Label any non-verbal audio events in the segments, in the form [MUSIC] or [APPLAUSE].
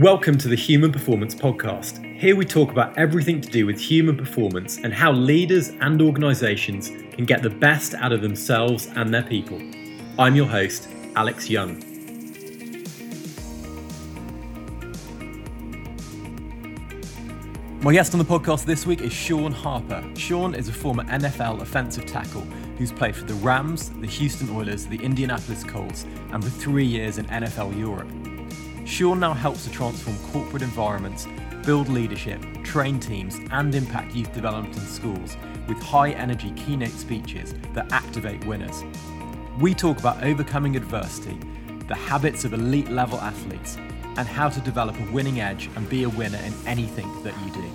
Welcome to the Human Performance Podcast. Here we talk about everything to do with human performance and how leaders and organisations can get the best out of themselves and their people. I'm your host, Alex Young. My guest on the podcast this week is Shawn Harper. Shawn is a former NFL offensive tackle who's played for the Rams, the Houston Oilers, the Indianapolis Colts, and for three years in NFL Europe. Shawn now helps to transform corporate environments, build leadership, train teams, and impact youth development in schools with high energy keynote speeches that activate winners. We talk about overcoming adversity, the habits of elite level athletes, and how to develop a winning edge and be a winner in anything that you do.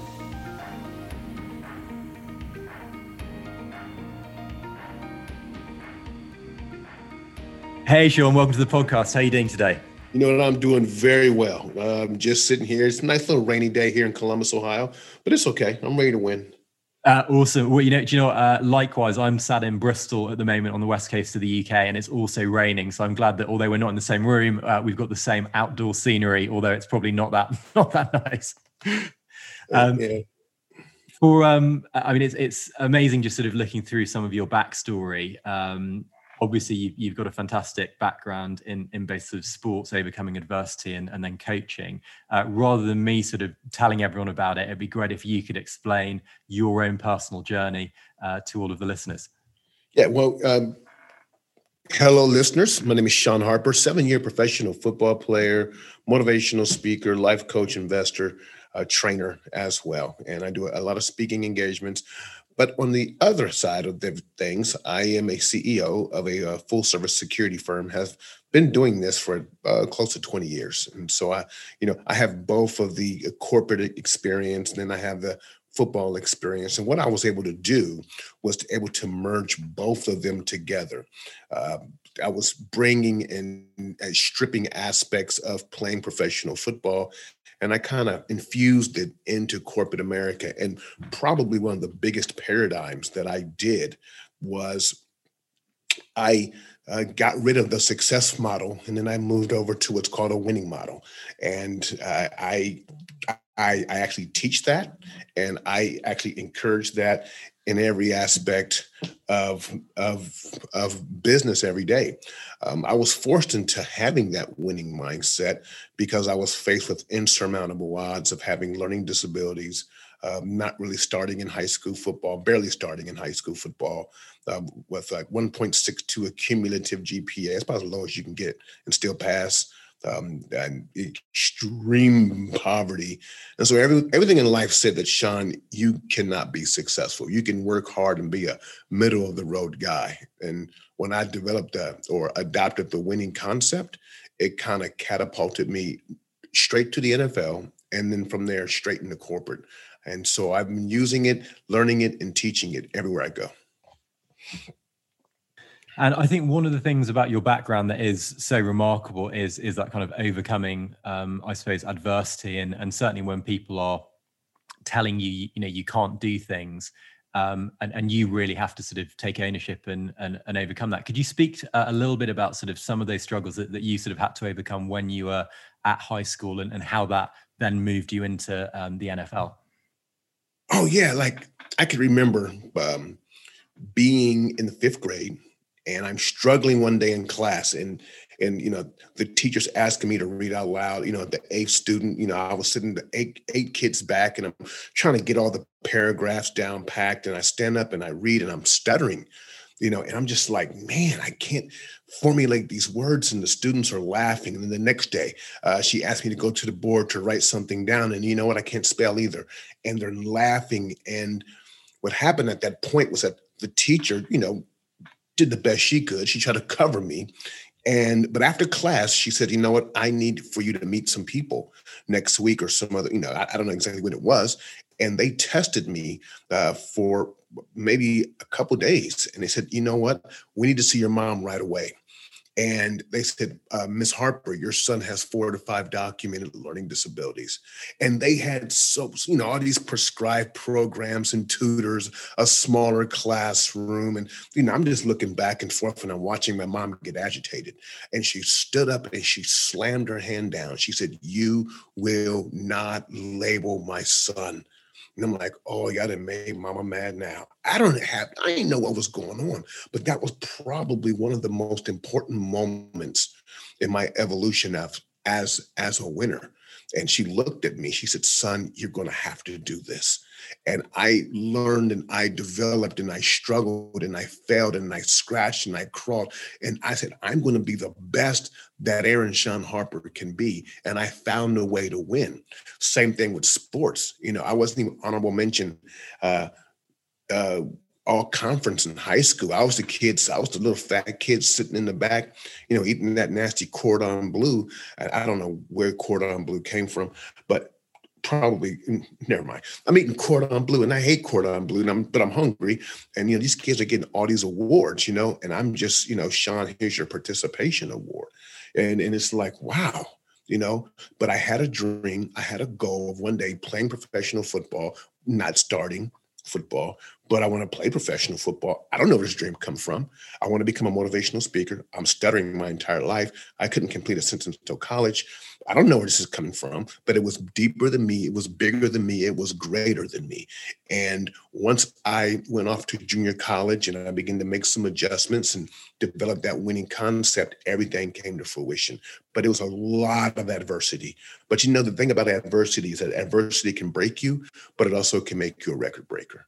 Hey, Shawn, welcome to the podcast. How are you doing today? You know what? I'm doing very well. I'm just sitting here. It's a nice little rainy day here in Columbus, Ohio, but it's okay. I'm ready to win. Uh, awesome. Well, you know, do you know, uh, likewise, I'm sat in Bristol at the moment on the west coast of the UK, and it's also raining. So I'm glad that although we're not in the same room, uh, we've got the same outdoor scenery. Although it's probably not that [LAUGHS] not that nice. Um, yeah. For um, I mean, it's it's amazing just sort of looking through some of your backstory. Um, obviously you've, you've got a fantastic background in in both sort of sports overcoming adversity and, and then coaching. Uh, rather than me sort of telling everyone about it it'd be great if you could explain your own personal journey uh, to all of the listeners. Yeah well um, hello listeners. My name is shawn harper seven year professional football player motivational speaker life coach investor uh, trainer as well. And i do a lot of speaking engagements but on the other side of the things, I am a CEO of a, a uh, full service security firm. Have been doing this for uh, close to 20 years, and so I, you know, I have both of the corporate experience, and then I have the football experience. And what I was able to do was to able to merge both of them together. Uh, I was bringing in uh, stripping aspects of playing professional football and I kind of infused it into corporate America. And probably one of the biggest paradigms that I did was I uh, got rid of the success model and then I moved over to what's called a winning model. And uh, I, I, I actually teach that and I actually encourage that in every aspect of of of business every day. Um, I was forced into having that winning mindset because I was faced with insurmountable odds of having learning disabilities, um, not really starting in high school football, barely starting in high school football, um, with like 1.62 accumulative GPA. It's about as low as you can get and still pass um, and extreme poverty. And so every, everything in life said that, Shawn, you cannot be successful. You can work hard and be a middle of the road guy. And when I developed that or adopted the winning concept, it kind of catapulted me straight to the NFL and then from there straight into corporate. And so I've been using it, learning it, and teaching it everywhere I go. And I think one of the things about your background that is so remarkable is is that kind of overcoming, um, I suppose, adversity, and and certainly when people are telling you, you know, you can't do things, um, and and you really have to sort of take ownership and and, and overcome that. Could you speak uh, a little bit about sort of some of those struggles that, that you sort of had to overcome when you were at high school, and, and how that then moved you into um, the NFL? Oh yeah, like I could remember um, being in the fifth grade and I'm struggling one day in class and and you know the teacher's asking me to read out loud you know the eighth student you know I was sitting the eight eight kids back and I'm trying to get all the paragraphs down packed and I stand up and I read and I'm stuttering you know and I'm just like man I can't formulate these words and the students are laughing and then the next day uh, she asked me to go to the board to write something down and you know what? I can't spell either and they're laughing and what happened at that point was that the teacher you know did the best she could. She tried to cover me. And but after class, she said, you know what, I need for you to meet some people next week or some other, you know, I, I don't know exactly what it was. And they tested me uh, for maybe a couple days. And they said, you know what, we need to see your mom right away. And they said, uh, Miss Harper, your son has four to five documented learning disabilities. And they had so, you know, all these prescribed programs and tutors, a smaller classroom. And, you know, I'm just looking back and forth and I'm watching my mom get agitated. And she stood up and she slammed her hand down. She said, You will not label my son and I'm like, oh, y'all done made mama mad now. I don't have, I didn't know what was going on, but that was probably one of the most important moments in my evolution of as as a winner. And she looked at me, she said, son, you're gonna have to do this. And I learned and I developed and I struggled and I failed and I scratched and I crawled. And I said, I'm going to be the best that Aaron Shawn Harper can be. And I found a way to win. Same thing with sports. You know, I wasn't even honorable mention. Uh, uh, all conference in high school. I was the kid, I was the little fat kid sitting in the back, you know, eating that nasty cordon bleu. I, I don't know where cordon bleu came from, but probably mm, never mind. I'm eating cordon bleu, and I hate cordon bleu, I'm, but I'm hungry. And you know, these kids are getting all these awards, you know, and I'm just, you know, Shawn, here's your participation award, and and it's like, wow, you know. But I had a dream, I had a goal of one day playing professional football, not starting football, but I want to play professional football. I don't know where this dream come from. I want to become a motivational speaker. I'm stuttering my entire life. I couldn't complete a sentence until college. I don't know where this is coming from, but it was deeper than me. It was bigger than me. It was greater than me. And once I went off to junior college and I began to make some adjustments and develop that winning concept, everything came to fruition. But it was a lot of adversity. But you know, the thing about adversity is that adversity can break you, but it also can make you a record breaker.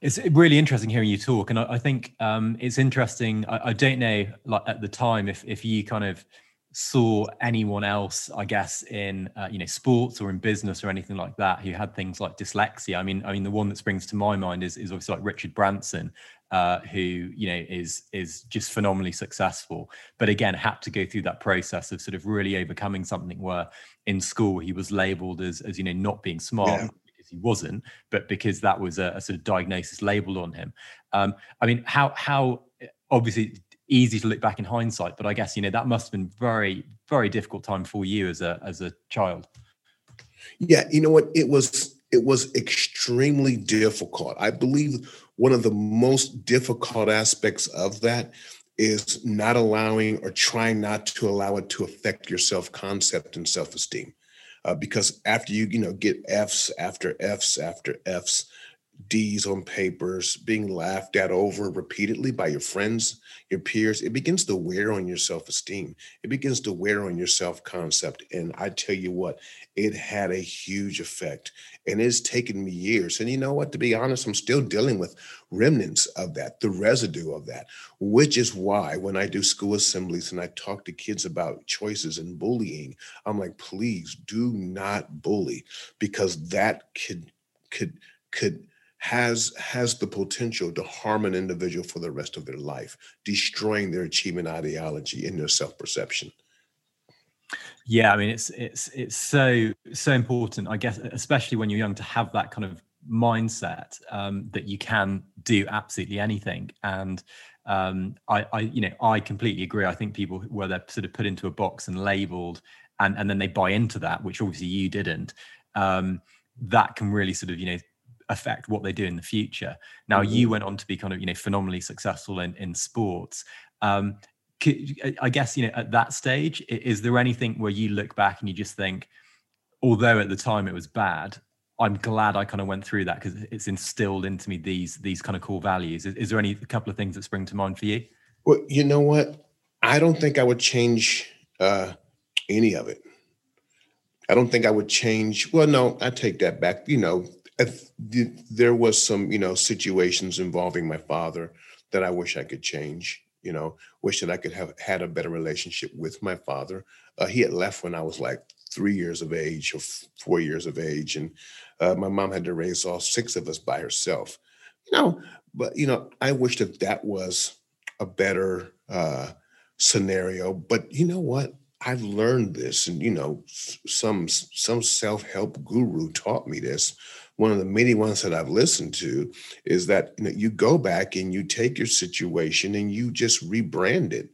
It's really interesting hearing you talk, and I, I think um, it's interesting. I, I, don't know, like at the time, if if you kind of saw anyone else, I guess, in uh, you know sports or in business or anything like that, who had things like dyslexia. I mean, I mean, the one that springs to my mind is is obviously like Richard Branson, uh, who you know is is just phenomenally successful, but again had to go through that process of sort of really overcoming something where in school he was labelled as as you know not being smart. Yeah. because He wasn't, but because that was a, a sort of diagnosis labeled on him. Um, I mean, how how obviously easy to look back in hindsight, but I guess you know that must have been very very difficult time for you as a as a child. Yeah, you know what? It was it was extremely difficult. I believe one of the most difficult aspects of that is not allowing or trying not to allow it to affect your self concept and self esteem. Uh, because after you you know get F's after F's after F's, D's on papers, being laughed at over repeatedly by your friends, your peers, it begins to wear on your self esteem. It begins to wear on your self concept. And I tell you what, it had a huge effect. And it's taken me years. And you know what? To be honest, I'm still dealing with remnants of that, the residue of that, which is why when I do school assemblies and I talk to kids about choices and bullying, I'm like, please do not bully because that could, could, could, has has the potential to harm an individual for the rest of their life, destroying their achievement ideology and their self-perception. Yeah, I mean it's it's it's so so important, I guess, especially when you're young, to have that kind of mindset um, that you can do absolutely anything. And um, I, I, you know, I completely agree. I think people where they're sort of put into a box and labeled, and and then they buy into that, which obviously you didn't. Um, that can really sort of you know affect what they do in the future. Now, mm-hmm. you went on to be kind of you know phenomenally successful in in sports. Um, I guess you know at that stage, is there anything where you look back and you just think, although at the time it was bad, I'm glad I kind of went through that because it's instilled into me these these kind of core values. Is, is there any a couple of things that spring to mind for you? Well, you know what, I don't think I would change uh, any of it. I don't think I would change. Well, no, I take that back. You know, there was some you know situations involving my father that I wish I could change. You know, wish that I could have had a better relationship with my father. Uh, he had left when I was like three years of age or four years of age, and uh, my mom had to raise all six of us by herself. You know, but you know, I wish that that was a better uh, scenario. But you know what? I've learned this, and you know, some some self help guru taught me this one of the many ones that I've listened to is that you, know, you go back and you take your situation and you just rebrand it.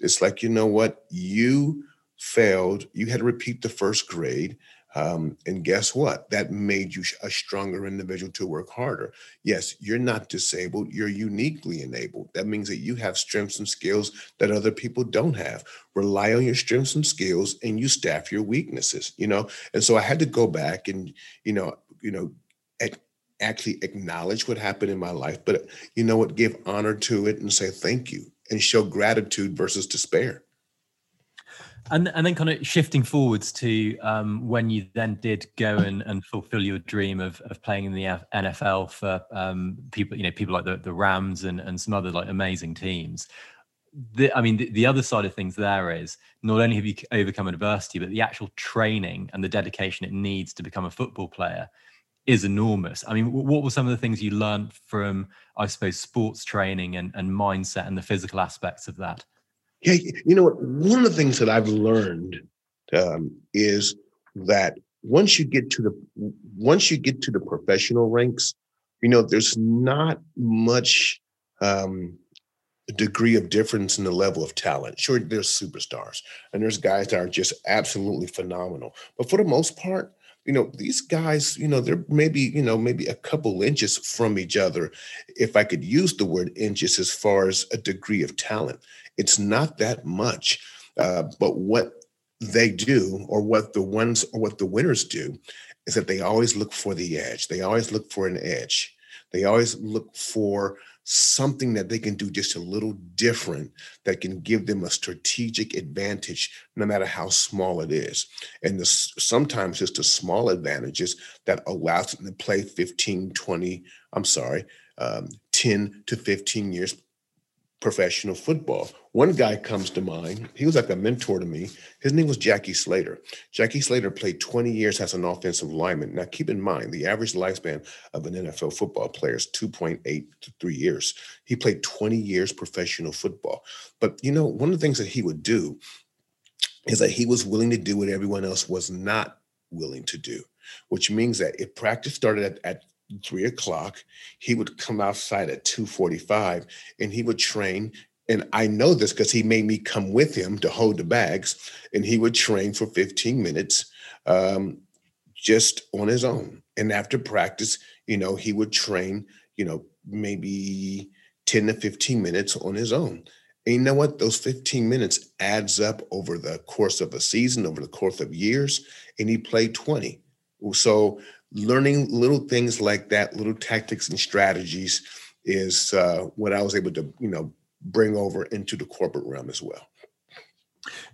It's like, you know what? You failed. You had to repeat the first grade. Um, and guess what? That made you a stronger individual to work harder. Yes, you're not disabled, you're uniquely enabled. That means that you have strengths and skills that other people don't have. Rely on your strengths and skills and you staff your weaknesses, you know? And so I had to go back and, you know, you know, actually acknowledge what happened in my life, but you know what, give honor to it and say thank you and show gratitude versus despair. And and then kind of shifting forwards to um, when you then did go and, and fulfill your dream of, of playing in the NFL for um, people, you know, people like the, the Rams and, and some other like amazing teams. The, I mean, the, the other side of things there is not only have you overcome adversity, but the actual training and the dedication it needs to become a football player is enormous. I mean, what were some of the things you learned from, I suppose, sports training and, and mindset and the physical aspects of that? Yeah, you know? One of the things that I've learned um, is that once you get to the once you get to the professional ranks, you know, there's not much um, degree of difference in the level of talent. Sure, there's superstars and there's guys that are just absolutely phenomenal, but for the most part, you know, these guys, you know, they're maybe, you know, maybe a couple inches from each other, if I could use the word inches as far as a degree of talent. It's not that much. Uh, but what they do, or what the ones, or what the winners do, is that they always look for the edge. They always look for an edge. They always look for something that they can do just a little different that can give them a strategic advantage, no matter how small it is. And the, sometimes just the small advantages that allows them to play 15, 20, I'm sorry, um, 10 to 15 years professional football. One guy comes to mind. He was like a mentor to me. His name was Jackie Slater. Jackie Slater played 20 years as an offensive lineman. Now, keep in mind, the average lifespan of an NFL football player is 2.8 to three years. He played 20 years professional football. But, you know, one of the things that he would do is that he was willing to do what everyone else was not willing to do, which means that if practice started at, at three o'clock. He would come outside at 2:45 and he would train. And I know this because he made me come with him to hold the bags, and he would train for 15 minutes um, just on his own. And after practice, you know, he would train, you know, maybe 10 to 15 minutes on his own. And you know what? Those 15 minutes adds up over the course of a season, over the course of years, and he played 20. So learning little things like that, little tactics and strategies is uh, what I was able to, you know, bring over into the corporate realm as well.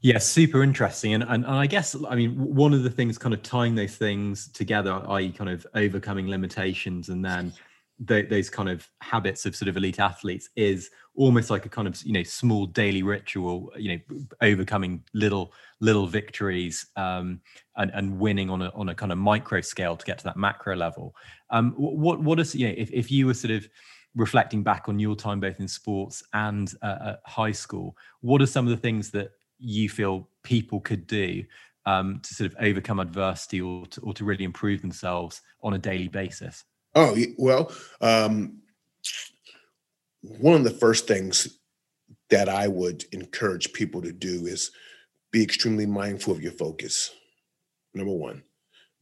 Yeah, super interesting. And, and, and I guess, I mean, one of the things kind of tying those things together, i.e., kind of overcoming limitations and then those kind of habits of sort of elite athletes is almost like a kind of you know small daily ritual you know overcoming little little victories um, and, and winning on a on a kind of micro scale to get to that macro level. Um, what what is you know if, if you were sort of reflecting back on your time both in sports and uh, high school what are some of the things that you feel people could do um, to sort of overcome adversity or to, or to really improve themselves on a daily basis Oh, well, um, one of the first things that I would encourage people to do is be extremely mindful of your focus. Number one.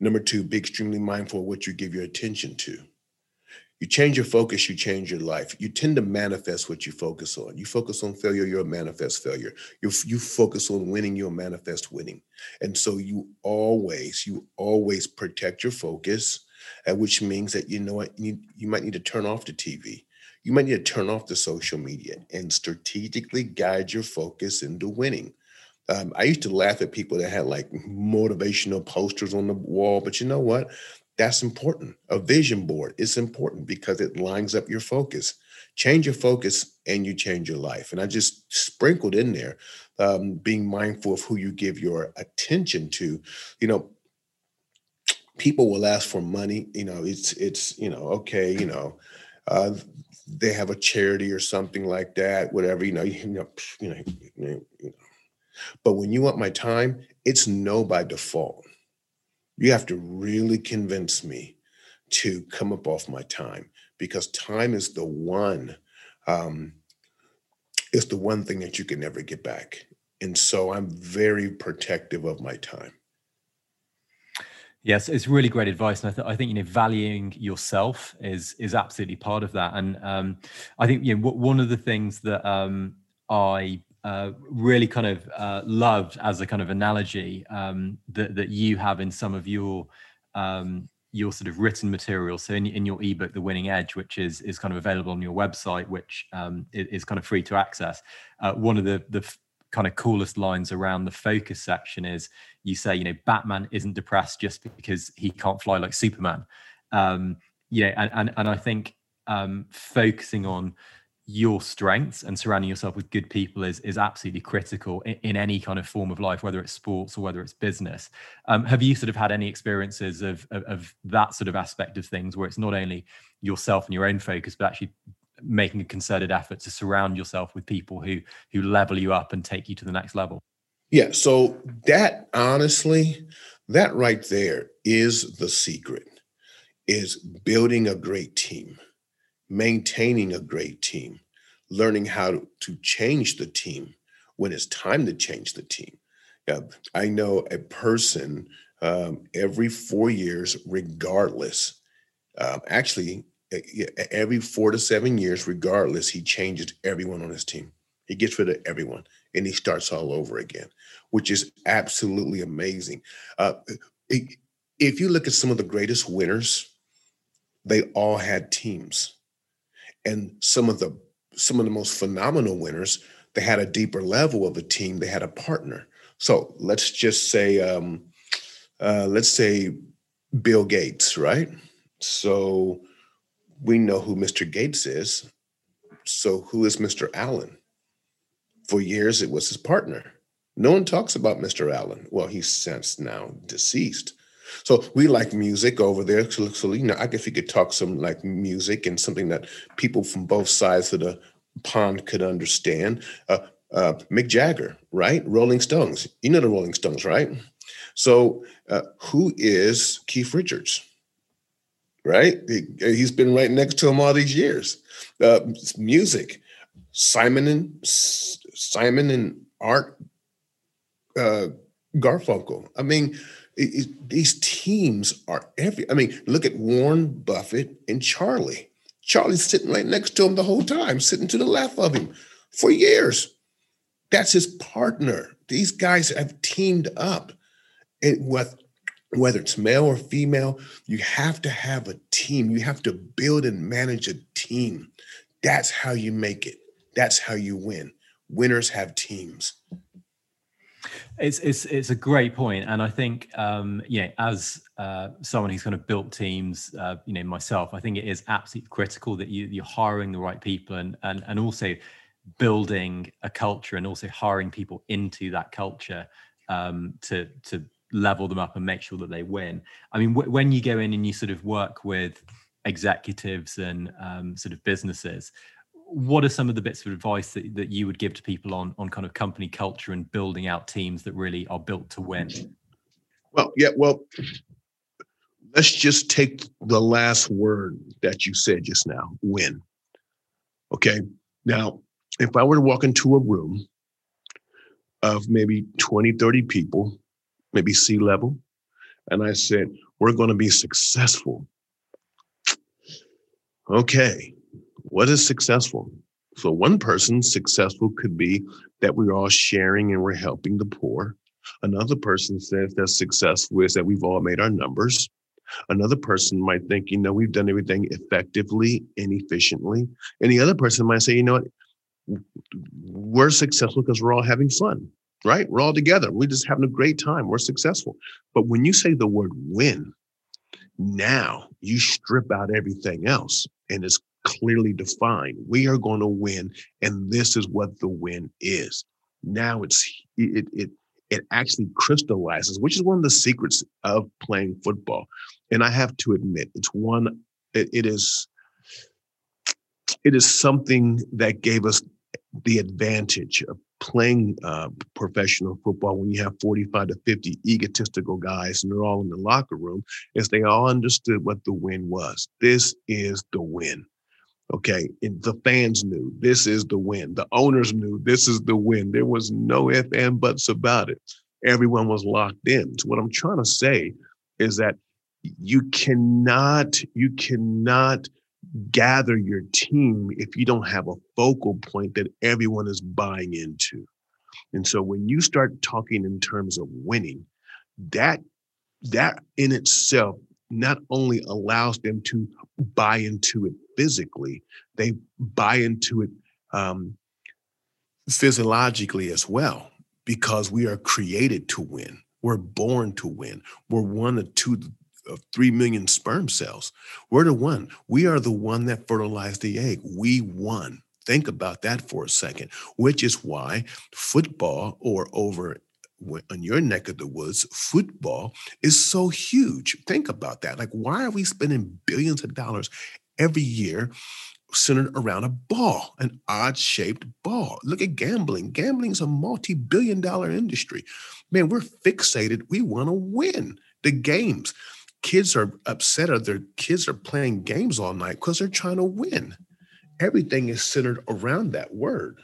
Number two, be extremely mindful of what you give your attention to. You change your focus, you change your life. You tend to manifest what you focus on. You focus on failure, you'll manifest failure. You, you focus on winning, you'll manifest winning. And so you always, you always protect your focus uh, which means that you know what you, you might need to turn off the TV. You might need to turn off the social media and strategically guide your focus into winning. Um, I used to laugh at people that had like motivational posters on the wall, but you know what? That's important. A vision board is important because it lines up your focus. Change your focus and you change your life. And I just sprinkled in there um, being mindful of who you give your attention to. You know, people will ask for money. You know, it's it's you know okay, you know, uh, they have a charity or something like that, whatever. You know, [LAUGHS] you know, you know, you know. But when you want my time, it's no by default. You have to really convince me to come up off my time because time is the one. Um, is the one thing that you can never get back. And so I'm very protective of my time. Yes, it's really great advice, and I, th- I, think you know valuing yourself is is absolutely part of that. And um, I think you know one of the things that um, I uh, really kind of uh, loved as a kind of analogy um, that that you have in some of your um, your sort of written material. So in, in your ebook, The Winning Edge, which is is kind of available on your website, which um, is, is, kind of free to access. Uh, one of the the kind of coolest lines around the focus section is you say, you know, Batman isn't depressed just because he can't fly like Superman. Um, know, and and, and I think um, focusing on your strengths and surrounding yourself with good people is is absolutely critical in, in, any kind of form of life, whether it's sports or whether it's business. Um, have you sort of had any experiences of, of, of that sort of aspect of things where it's not only yourself and your own focus, but actually making a concerted effort to surround yourself with people who who level you up and take you to the next level? Yeah. So that honestly, that right there is the secret. Is building a great team maintaining a great team, learning how to, to change the team when it's time to change the team. Yeah, I know a person um, every four years, regardless. Um, actually, every four to seven years, regardless, he changes everyone on his team. He gets rid of everyone and he starts all over again, which is absolutely amazing. Uh, if you look at some of the greatest winners, they all had teams and some of the some of the most phenomenal winners they had a deeper level of a team they had a partner so let's just say um, uh, let's say bill gates right so we know who mr gates is so who is mr allen for years it was his partner no one talks about mr allen well he's since now deceased so we like music over there. So, so you know, I guess we could talk some like music and something that people from both sides of the pond could understand. Uh, uh, Mick Jagger, right? Rolling Stones. You know the Rolling Stones, right? So uh, who is Keith Richards? Right? He, has been right next to him all these years. Uh, music. Simon and Simon and Art uh, Garfunkel. I mean, it, it, these teams are every. I mean, look at Warren Buffett and Charlie. Charlie's sitting right next to him the whole time, sitting to the left of him for years. That's his partner. These guys have teamed up. With, whether it's male or female, you have to have a team. You have to build and manage a team. That's how you make it. That's how you win. Winners have teams. It's it's it's a great point, and I think um, you know, as uh, someone who's kind of built teams, uh, you know, myself, I think it is absolutely critical that you, you're hiring the right people, and and and also building a culture, and also hiring people into that culture um, to to level them up and make sure that they win. I mean, w- when you go in and you sort of work with executives and um, sort of businesses what are some of the bits of advice that, that you would give to people on on kind of company culture and building out teams that really are built to win? Well yeah well let's just take the last word that you said just now win. Okay? Now if i were to walk into a room of maybe 20 30 people maybe C level and i said we're going to be successful okay what is successful? So one person successful could be that we're all sharing and we're helping the poor. Another person says that successful is that we've all made our numbers. Another person might think, you know, we've done everything effectively and efficiently. And the other person might say, you know what, we're successful because we're all having fun, right? We're all together. We're just having a great time. We're successful. But when you say the word win, now you strip out everything else and it's clearly defined. We are going to win, and this is what the win is. Now it's it it it actually crystallizes, which is one of the secrets of playing football. And I have to admit, it's one. it, it is it is something that gave us the advantage of playing uh, professional football when you have 45 to 50 egotistical guys and they're all in the locker room is they all understood what the win was. This is the win. Okay. And the fans knew this is the win. The owners knew this is the win. There was no if and buts about it. Everyone was locked in. So what I'm trying to say is that you cannot, you cannot gather your team if you don't have a focal point that everyone is buying into. And so when you start talking in terms of winning, that that in itself not only allows them to buy into it physically, they buy into it um, physiologically as well, because we are created to win. We're born to win. We're one of two of three million sperm cells. We're the one. We are the one that fertilized the egg. We won. Think about that for a second, which is why football or over on your neck of the woods, football is so huge. Think about that. Like, why are we spending billions of dollars every year centered around a ball, an odd shaped ball? Look at gambling. Gambling is a multi billion dollar industry. Man, we're fixated. We want to win the games. Kids are upset or their kids are playing games all night because they're trying to win. Everything is centered around that word.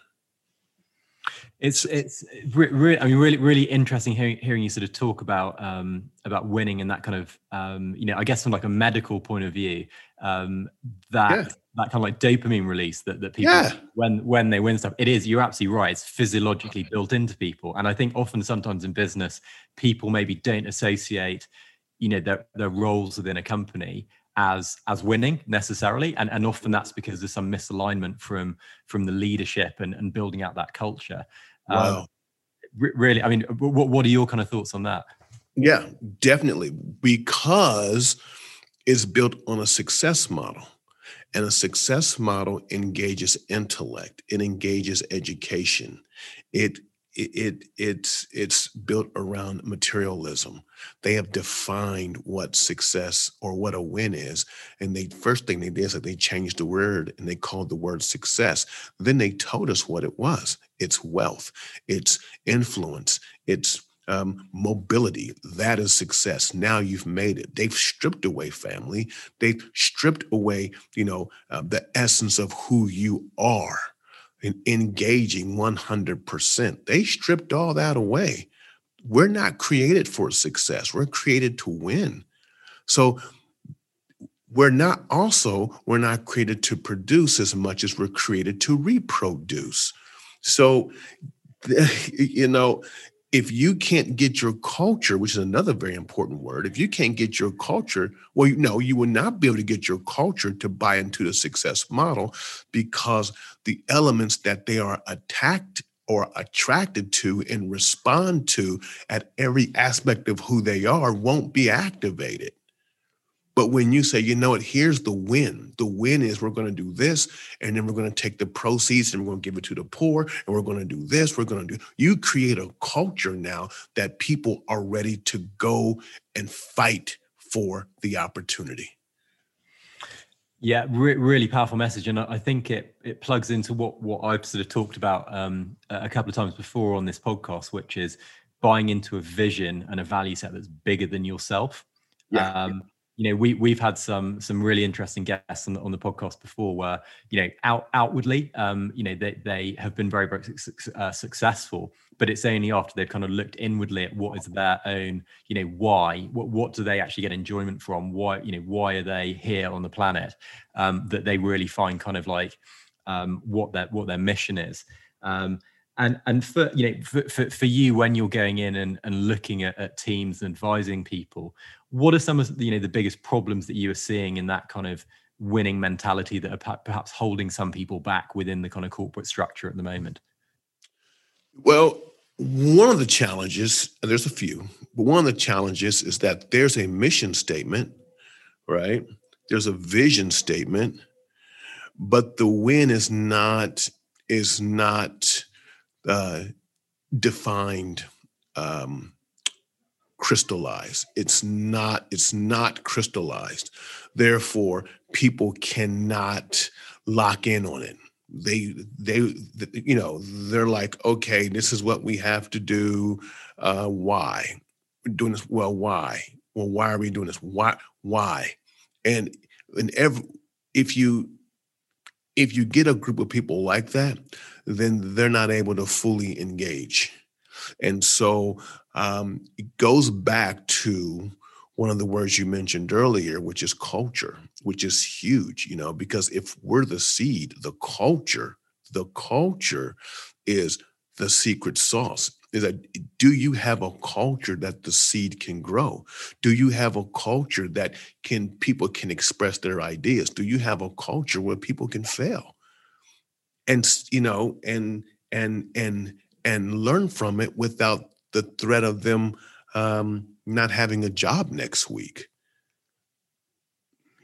It's it's really I mean really really interesting hearing hearing you sort of talk about um, about winning and that kind of um, you know I guess from like a medical point of view um, that yeah. that kind of like dopamine release that that people yeah. when when they win stuff it is you're absolutely right it's physiologically built into people and I think often sometimes in business people maybe don't associate you know their their roles within a company as as winning necessarily and and often that's because there's some misalignment from from the leadership and and building out that culture Wow. Um, really, I mean, what, what are your kind of thoughts on that? Yeah, definitely. Because it's built on a success model. And a success model engages intellect, it engages education, it it, it it's it's built around materialism. They have defined what success or what a win is, and they first thing they did is that they changed the word and they called the word success. Then they told us what it was. It's wealth, it's influence, it's um, mobility. That is success. Now you've made it. They've stripped away family. They've stripped away, you know, uh, the essence of who you are and engaging 100%. They stripped all that away. We're not created for success. We're created to win. So we're not also, we're not created to produce as much as we're created to reproduce. So, [LAUGHS] you know, if you can't get your culture, which is another very important word, if you can't get your culture, well, you know, you will not be able to get your culture to buy into the success model because the elements that they are attacked or attracted to and respond to at every aspect of who they are won't be activated. But when you say, you know what, here's the win. The win is we're going to do this, and then we're going to take the proceeds and we're going to give it to the poor, and we're going to do this. We're going to do. You create a culture now that people are ready to go and fight for the opportunity. Yeah, re- really powerful message, and I think it it plugs into what what I've sort of talked about um, a couple of times before on this podcast, which is buying into a vision and a value set that's bigger than yourself. Yeah. Um, you know we we've had some some really interesting guests on the, on the podcast before where you know out outwardly um you know they they have been very very uh, successful but it's only after they've kind of looked inwardly at what is their own you know why what what do they actually get enjoyment from? Why you know why are they here on the planet um that they really find kind of like um what their what their mission is. Um and and for you know for, for, for you when you're going in and, and looking at, at teams and advising people what are some of the, you know the biggest problems that you are seeing in that kind of winning mentality that are perhaps holding some people back within the kind of corporate structure at the moment? Well one of the challenges and there's a few but one of the challenges is that there's a mission statement right? There's a vision statement but the win is not is not uh, defined, um, crystallized. It's not. It's not crystallized. Therefore, people cannot lock in on it. They, they, you know, they're like, okay, this is what we have to do. Uh, why? We're doing this. Well, why? Well, why are we doing this? Why? Why? And and every, if you if you get a group of people like that, then they're not able to fully engage. And so um, it goes back to one of the words you mentioned earlier, which is culture, which is huge, you know, because if we're the seed, the culture, the culture is the secret sauce is that do you have a culture that the seed can grow? Do you have a culture that can people can express their ideas? Do you have a culture where people can fail? And you know and and and and learn from it without the threat of them um, not having a job next week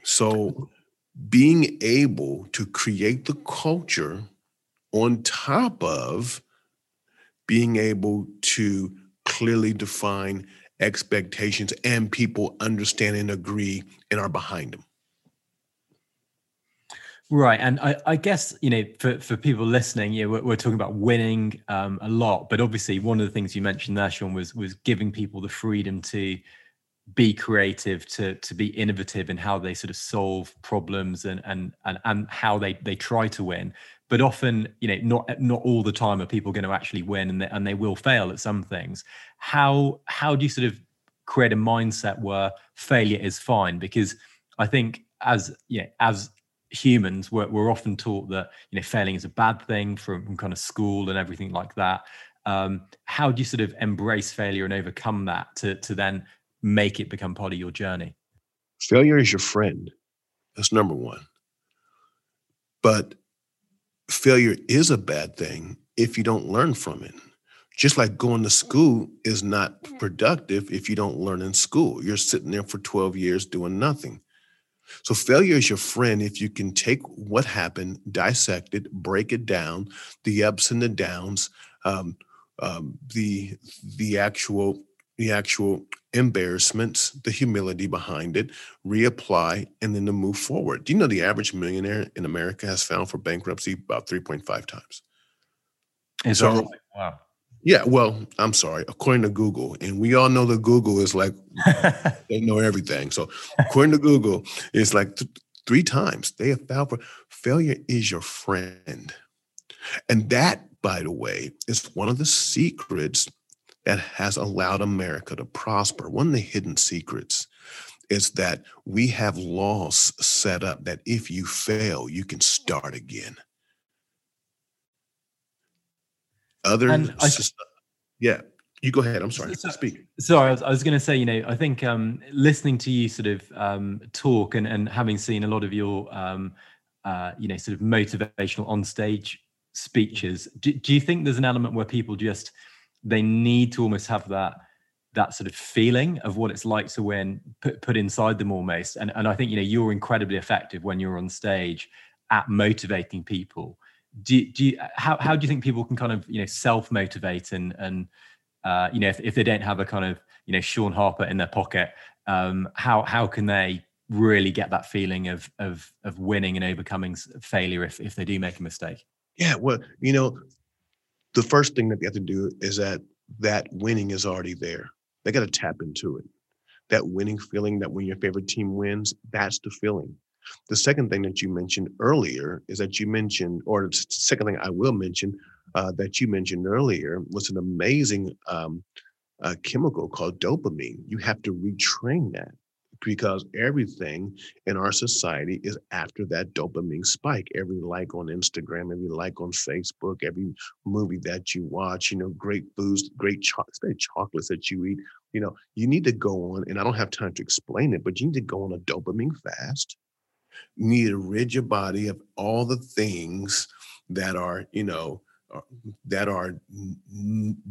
so being able to create the culture on top of being able to clearly define expectations and people understand and agree and are behind them. Right, and I, I, guess you know for, for people listening, yeah, we're, we're talking about winning um, a lot, but obviously one of the things you mentioned there, Shawn, was was giving people the freedom to be creative, to to be innovative in how they sort of solve problems and and and and how they they try to win. But often you know not not all the time are people going to actually win and they, and they will fail at some things. How how do you sort of create a mindset where failure is fine? Because i think as yeah as humans we're, we're often taught that you know failing is a bad thing from, from kind of school and everything like that um, how do you sort of embrace failure and overcome that to to then make it become part of your journey failure is your friend that's number one but failure is a bad thing if you don't learn from it. Just like going to school is not productive if you don't learn in school. You're sitting there for 12 years doing nothing. So failure is your friend if you can take what happened, dissect it, break it down, the ups and the downs, um, um, the the actual the actual embarrassments, the humility behind it, reapply, and then to move forward. Do you know the average millionaire in America has filed for bankruptcy about 3.5 times? Is so, right? Wow. Yeah, well, I'm sorry. According to Google, and we all know that Google is like [LAUGHS] they know everything. So, according to Google, it's like th- three times they have failed. for failure is your friend, and that, by the way, is one of the secrets that has allowed America to prosper. One of the hidden secrets is that we have laws set up that if you fail, you can start again. Other, I, yeah, you go ahead. I'm sorry. So, Speak. Sorry, I was, was going to say, you know, I think um, listening to you sort of um, talk and, and having seen a lot of your, um, uh, you know, sort of motivational on stage speeches, do, do you think there's an element where people just they need to almost have that that sort of feeling of what it's like to win put, put inside them almost and, and i think you know you're incredibly effective when you're on stage at motivating people do, do you how, how do you think people can kind of you know self motivate and and uh, you know if, if they don't have a kind of you know shawn harper in their pocket um, how how can they really get that feeling of of of winning and overcoming failure if if they do make a mistake yeah well you know the first thing that they have to do is that that winning is already there. They got to tap into it. That winning feeling that when your favorite team wins, that's the feeling. The second thing that you mentioned earlier is that you mentioned, or the second thing I will mention uh, that you mentioned earlier was an amazing um, uh, chemical called dopamine. You have to retrain that because everything in our society is after that dopamine spike. Every like on Instagram, every like on Facebook, every movie that you watch, you know, great foods, great cho- chocolates that you eat. You know, you need to go on, and I don't have time to explain it, but you need to go on a dopamine fast. Need to rid your body of all the things that are, you know, uh, that are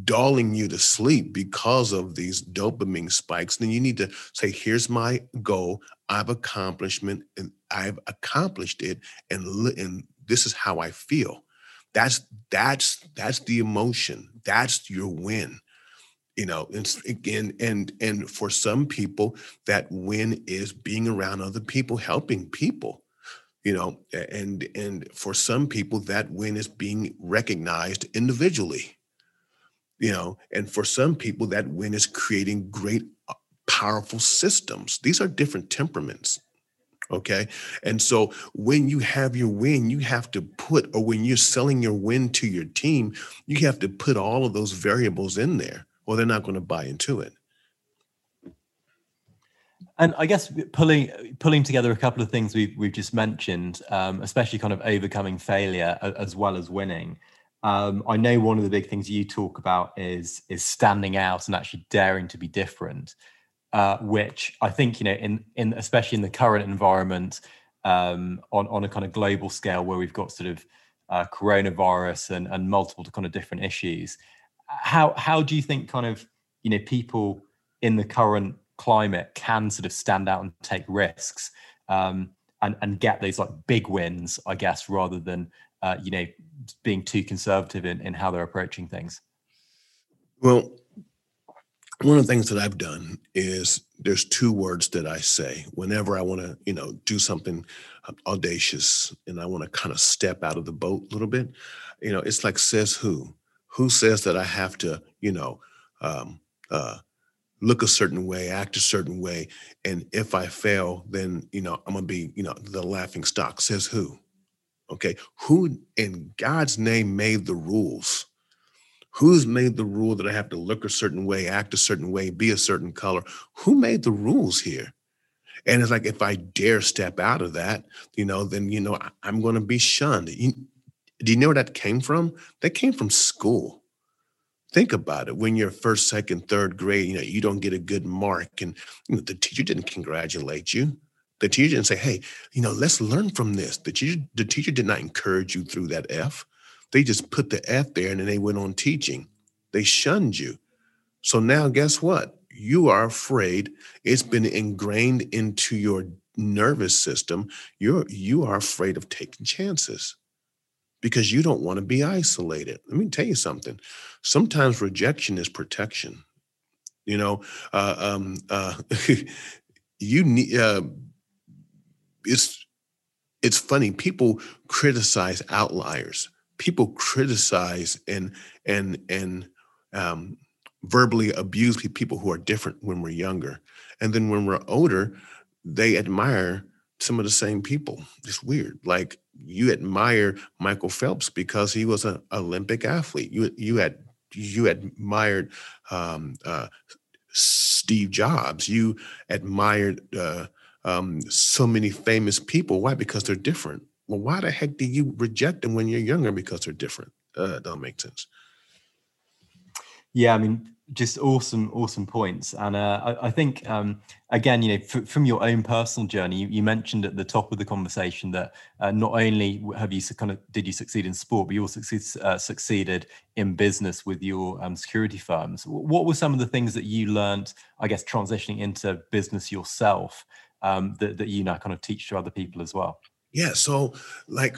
dulling you to sleep because of these dopamine spikes, then you need to say, here's my goal. I've accomplishment and I've accomplished it. And, and this is how I feel. That's, that's, that's the emotion. That's your win you know and, and and and for some people that win is being around other people helping people you know and and for some people that win is being recognized individually you know and for some people that win is creating great uh, powerful systems these are different temperaments Okay. And so when you have your win, you have to put, or when you're selling your win to your team, you have to put all of those variables in there, or they're not going to buy into it. And I guess pulling pulling together a couple of things we've we've just mentioned, um, especially kind of overcoming failure as well as winning. Um, I know one of the big things you talk about is is standing out and actually daring to be different uh, which I think you know in in especially in the current environment um, on on a kind of global scale where we've got sort of uh, coronavirus and and multiple kind of different issues. How how do you think kind of you know people in the current climate can sort of stand out and take risks um, and and get those like big wins, I guess, rather than uh, you know being too conservative in, in how they're approaching things? Well, one of the things that I've done is there's two words that I say whenever I want to, you know, do something audacious and I want to kind of step out of the boat a little bit. You know, it's like says who? Who says that I have to, you know, um, uh, look a certain way, act a certain way, and if I fail, then you know I'm gonna be, you know, the laughing stock. Says who? Okay, who in God's name made the rules? Who's made the rule that I have to look a certain way, act a certain way, be a certain color? Who made the rules here? And it's like, if I dare step out of that, you know, then, you know, I'm going to be shunned. You, do you know where that came from? That came from school. Think about it. When you're first, second, third grade, you know, you don't get a good mark and you know, the teacher didn't congratulate you. The teacher didn't say, hey, you know, let's learn from this. The teacher, the teacher did not encourage you through that F. They just put the F there and then they went on teaching. They shunned you. So now, guess what? You are afraid. It's been ingrained into your nervous system. You're you are afraid of taking chances because you don't want to be isolated. Let me tell you something. Sometimes rejection is protection. You know, uh, um, uh, [LAUGHS] you need. Uh, it's it's funny. People criticize outliers people criticize and and and um, verbally abuse people who are different when we're younger, and then when we're older, they admire some of the same people. It's weird. Like you admire Michael Phelps because he was an Olympic athlete. You you had you admired um, uh, Steve Jobs. You admired uh, um, so many famous people. Why? Because they're different well, why the heck do you reject them when you're younger because they're different? Uh, don't make sense. Yeah, I mean, just awesome, awesome points. And uh, I, I, think, um, again, you know, f- from your own personal journey, you, you, mentioned at the top of the conversation that uh, not only have you kind of did you succeed in sport, but you also succeed, uh, succeeded in business with your um, security firms. What were some of the things that you learned, I guess, transitioning into business yourself um, that, that you now kind of teach to other people as well? Yeah. So like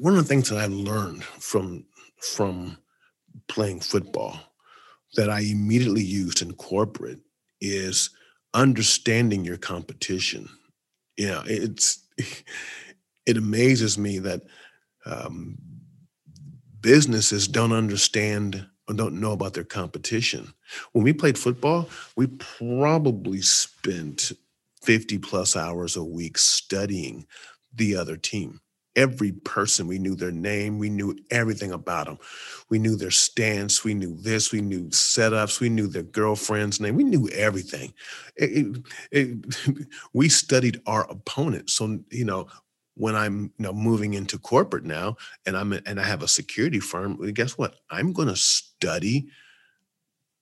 one of the things that I learned from from playing football that I immediately used in corporate is understanding your competition. You know, it's it amazes me that um, businesses don't understand or don't know about their competition. When we played football, we probably spent 50 plus hours a week studying the other team. Every person, we knew their name, we knew everything about them. We knew their stance, we knew this, we knew setups, we knew their girlfriend's name, we knew everything. It, it, it, [LAUGHS] we studied our opponent. So, you know, when I'm you know moving into corporate now and I'm and I have a security firm, guess what? I'm going to study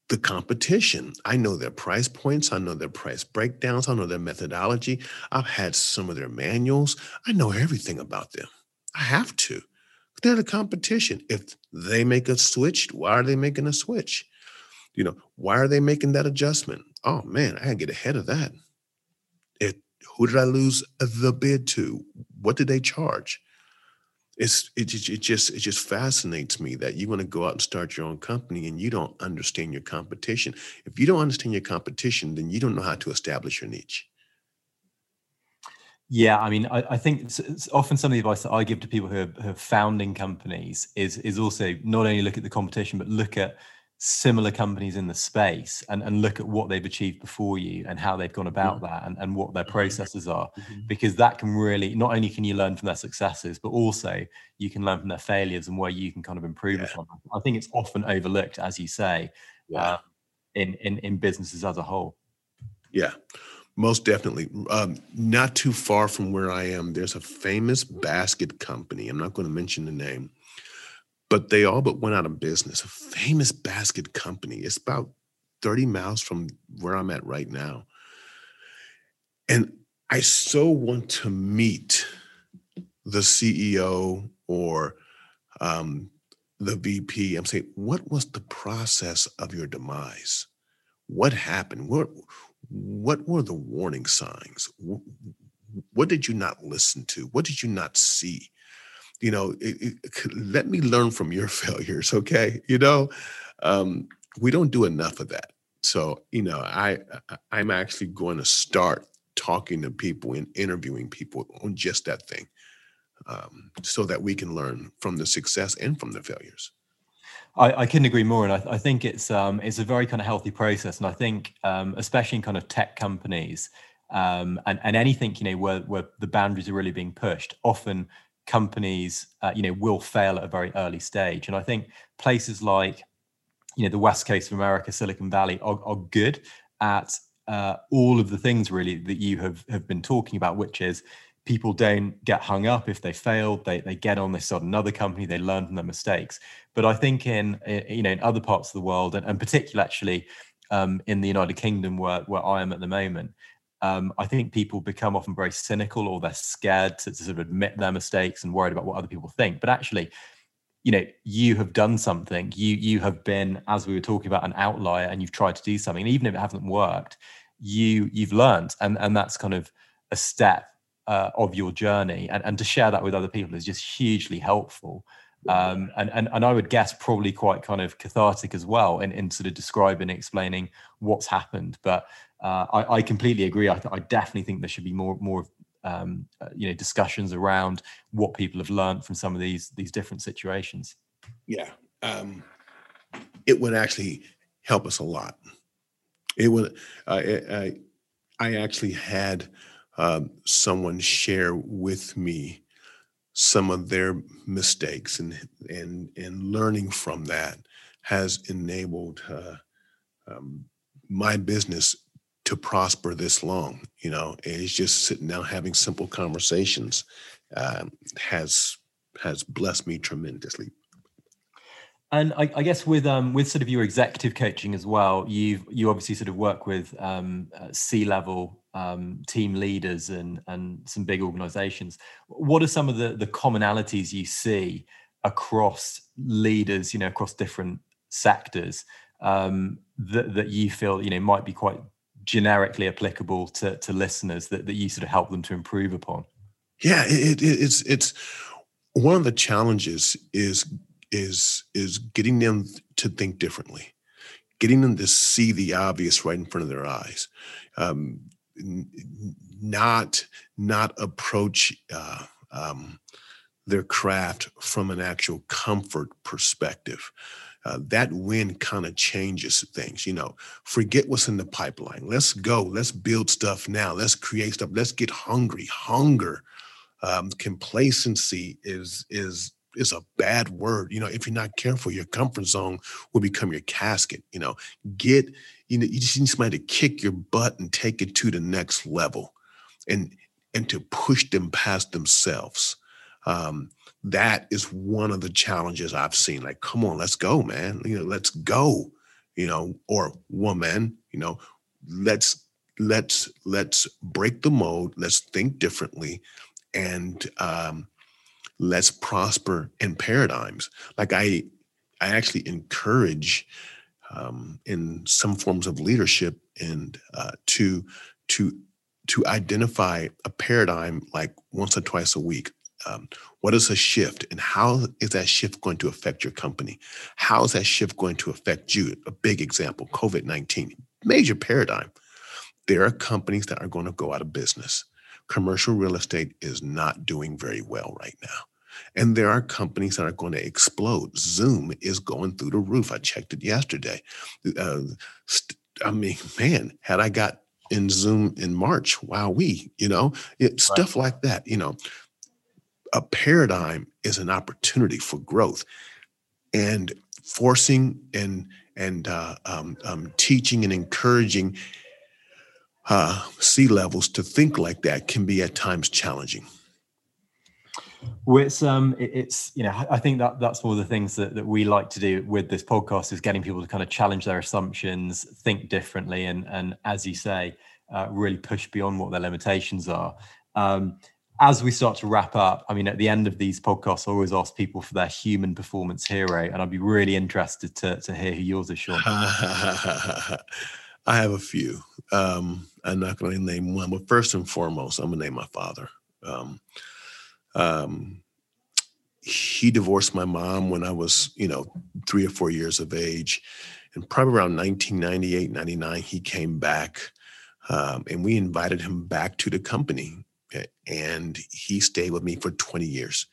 the competition. I know their price points. I know their price breakdowns. I know their methodology. I've had some of their manuals. I know everything about them. I have to. They're the competition. If they make a switch, why are they making a switch? You know, why are they making that adjustment? Oh man, I gotta get ahead of that. It, who did I lose the bid to? What did they charge? It's it, it just it just fascinates me that you want to go out and start your own company and you don't understand your competition. If you don't understand your competition then you don't know how to establish your niche. Yeah i mean i, I think it's, it's often some of the advice that i give to people who are, who are founding companies is is also not only look at the competition but look at similar companies in the space and, and look at what they've achieved before you and how they've gone about mm-hmm. that and, and what their mm-hmm. processes are mm-hmm. because that can really not only can you learn from their successes but also you can learn from their failures and where you can kind of improve yeah. upon i think it's often overlooked as you say yeah. uh, in, in in businesses as a whole yeah most definitely um, not too far from where i am there's a famous basket company i'm not going to mention the name but they all but went out of business. A famous basket company. It's about 30 miles from where I'm at right now. And I so want to meet the CEO or um, the VP. I'm saying, what was the process of your demise? What happened? What, what were the warning signs? What did you not listen to? What did you not see? You know, it, it, let me learn from your [LAUGHS] failures, okay? You know, um, we don't do enough of that. So, you know, I I'm actually going to start talking to people and interviewing people on just that thing, um, so that we can learn from the success and from the failures. I, I couldn't agree more, and I, I, think it's um, it's a very kind of healthy process, and I think um, especially in kind of tech companies um, and and anything you know where where the boundaries are really being pushed, often companies, uh, you know, will fail at a very early stage. And I think places like, you know, the West Coast of America, Silicon Valley, are, are good at uh, all of the things really that you have have been talking about, which is people don't get hung up if they fail. They they get on, they start another company, they learn from their mistakes. But I think in, you know in other parts of the world, and, and particularly actually um, in the United Kingdom, where where I am at the moment, um, I think people become often very cynical or they're scared to, to, sort of admit their mistakes and worried about what other people think. But actually, you know, you have done something. You you have been, as we were talking about, an outlier, and you've tried to do something. And even if it hasn't worked, you you've learned, and and that's kind of a step uh, of your journey. And and to share that with other people is just hugely helpful. Um, and, and and I would guess probably quite kind of cathartic as well in, in sort of describing and explaining what's happened. But uh, I, I, completely agree. I, th- I, definitely think there should be more more um, uh, you know discussions around what people have learned from some of these these different situations. Yeah, um, it would actually help us a lot. It would. Uh, I, I actually had um, someone share with me some of their mistakes and and and learning from that has enabled uh, um, my business to prosper this long. You know, it's just sitting down having simple conversations um, has has blessed me tremendously. And I, I, guess with um, with sort of your executive coaching as well, you you obviously sort of work with um, uh, C level um, team leaders and and some big organisations. What are some of the the commonalities you see across leaders, you know, across different sectors um, that that you feel you know might be quite generically applicable to, to listeners that, that you sort of help them to improve upon? Yeah, it, it, it's it's one of the challenges is is is getting them to think differently, getting them to see the obvious right in front of their eyes, um, not not approach uh, um, their craft from an actual comfort perspective uh, that win kind of changes things. You know, forget what's in the pipeline. Let's go. Let's build stuff now. Let's create stuff. Let's get hungry. Hunger, um, complacency is is is a bad word. You know, if you're not careful, your comfort zone will become your casket. You know, get you know you just need somebody to kick your butt and take it to the next level, and and to push them past themselves. Um, that is one of the challenges I've seen. Like, come on, let's go, man. You know, let's go. You know, or woman, you know, let's let's let's break the mold. Let's think differently, and um, let's prosper in paradigms. Like I, I actually encourage um, in some forms of leadership and uh, to to to identify a paradigm like once or twice a week um, what is a shift and how is that shift going to affect your company? How is that shift going to affect you? A big example COVID 19, major paradigm. There are companies that are going to go out of business. Commercial real estate is not doing very well right now. And there are companies that are going to explode. Zoom is going through the roof. I checked it yesterday. Uh, st- I mean, man, had I got in Zoom in March, wow, we, you know, it, right. stuff like that, you know, a paradigm is an opportunity for growth and forcing and and uh, um, um, teaching and encouraging uh, C levels to think like that can be at times challenging. Well, it's um, it's you know, I think that that's one of the things that, that we like to do with this podcast is getting people to kind of challenge their assumptions, think differently, and and as you say, uh, really push beyond what their limitations are. Um, as we start to wrap up, I mean, at the end of these podcasts, I always ask people for their human performance hero, and I'd be really interested to to hear who yours is, Shawn. [LAUGHS] I have a few. Um, I'm not going to name one, but first and foremost, I'm going to name my father. Um, um, he divorced my mom when I was, you know, three or four years of age. And probably around 1998, 99, he came back um, and we invited him back to the company. And he stayed with me for 20 years.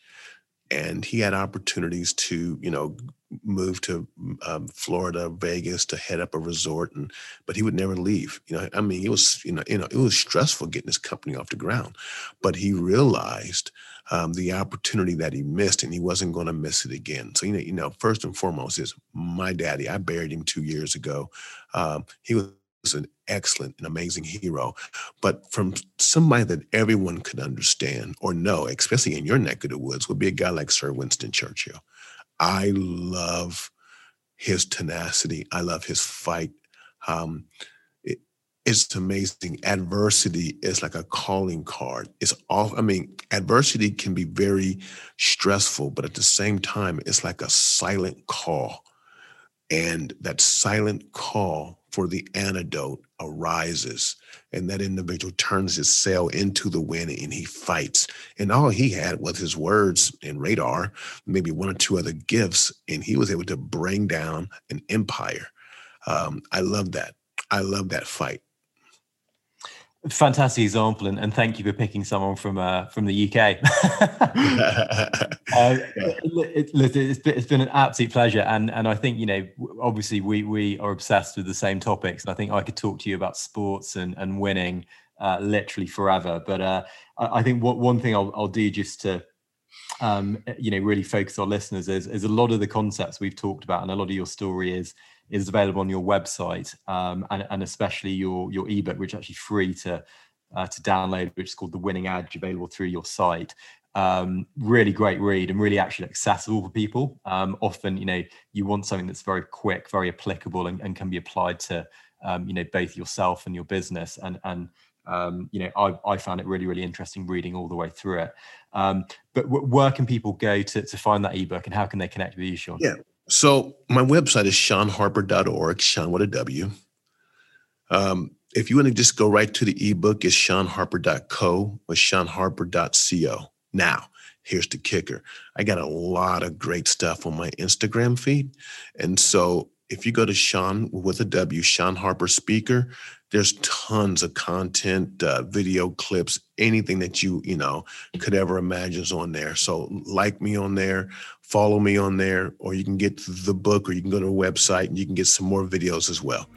And he had opportunities to, you know, move to um, Florida, Vegas to head up a resort, and but he would never leave. You know, I mean, it was, you know, you know, it was stressful getting his company off the ground, but he realized um, the opportunity that he missed, and he wasn't going to miss it again. So you know, you know, first and foremost is my daddy. I buried him two years ago. Um, he was an excellent and amazing hero, but from somebody that everyone could understand or know, especially in your neck of the woods, would be a guy like Sir Winston Churchill. I love his tenacity. I love his fight. Um, it's amazing. Adversity is like a calling card. It's all, I mean, adversity can be very stressful, but at the same time, it's like a silent call. And that silent call for the antidote arises. And that individual turns his sail into the wind and he fights. And all he had was his words and radar, maybe one or two other gifts, and he was able to bring down an empire. Um, I love that. I love that fight. Fantastic example, and, and thank you for picking someone from uh, from the UK. [LAUGHS] [LAUGHS] uh, it, it's, been, it's been an absolute pleasure, and and I think you know obviously we we are obsessed with the same topics, and I think I could talk to you about sports and and winning uh, literally forever. But uh, I think what one thing I'll, I'll do just to um, you know really focus our listeners is is a lot of the concepts we've talked about, and a lot of your story is is available on your website um, and, and especially your your ebook which is actually free to uh, to download which is called the winning edge available through your site. Um, really great read and really actually accessible for people. Um, often you know you want something that's very quick very applicable and, and can be applied to um, you know both yourself and your business. And and um, you know I, I found it really really interesting reading all the way through it. Um, but w- where can people go to, to find that ebook and how can they connect with you shawn? Yeah so my website is shawnharper.org, Shawn with a W. Um, if you want to just go right to the ebook, it's shawnharper.co or shawnharper.co. Now, here's the kicker. I got a lot of great stuff on my Instagram feed. And so if you go to Shawn with a W, Shawn Harper Speaker, there's tons of content, uh, video clips, anything that you, you know, could ever imagine is on there. So like me on there, follow me on there, or you can get the book or you can go to a website and you can get some more videos as well.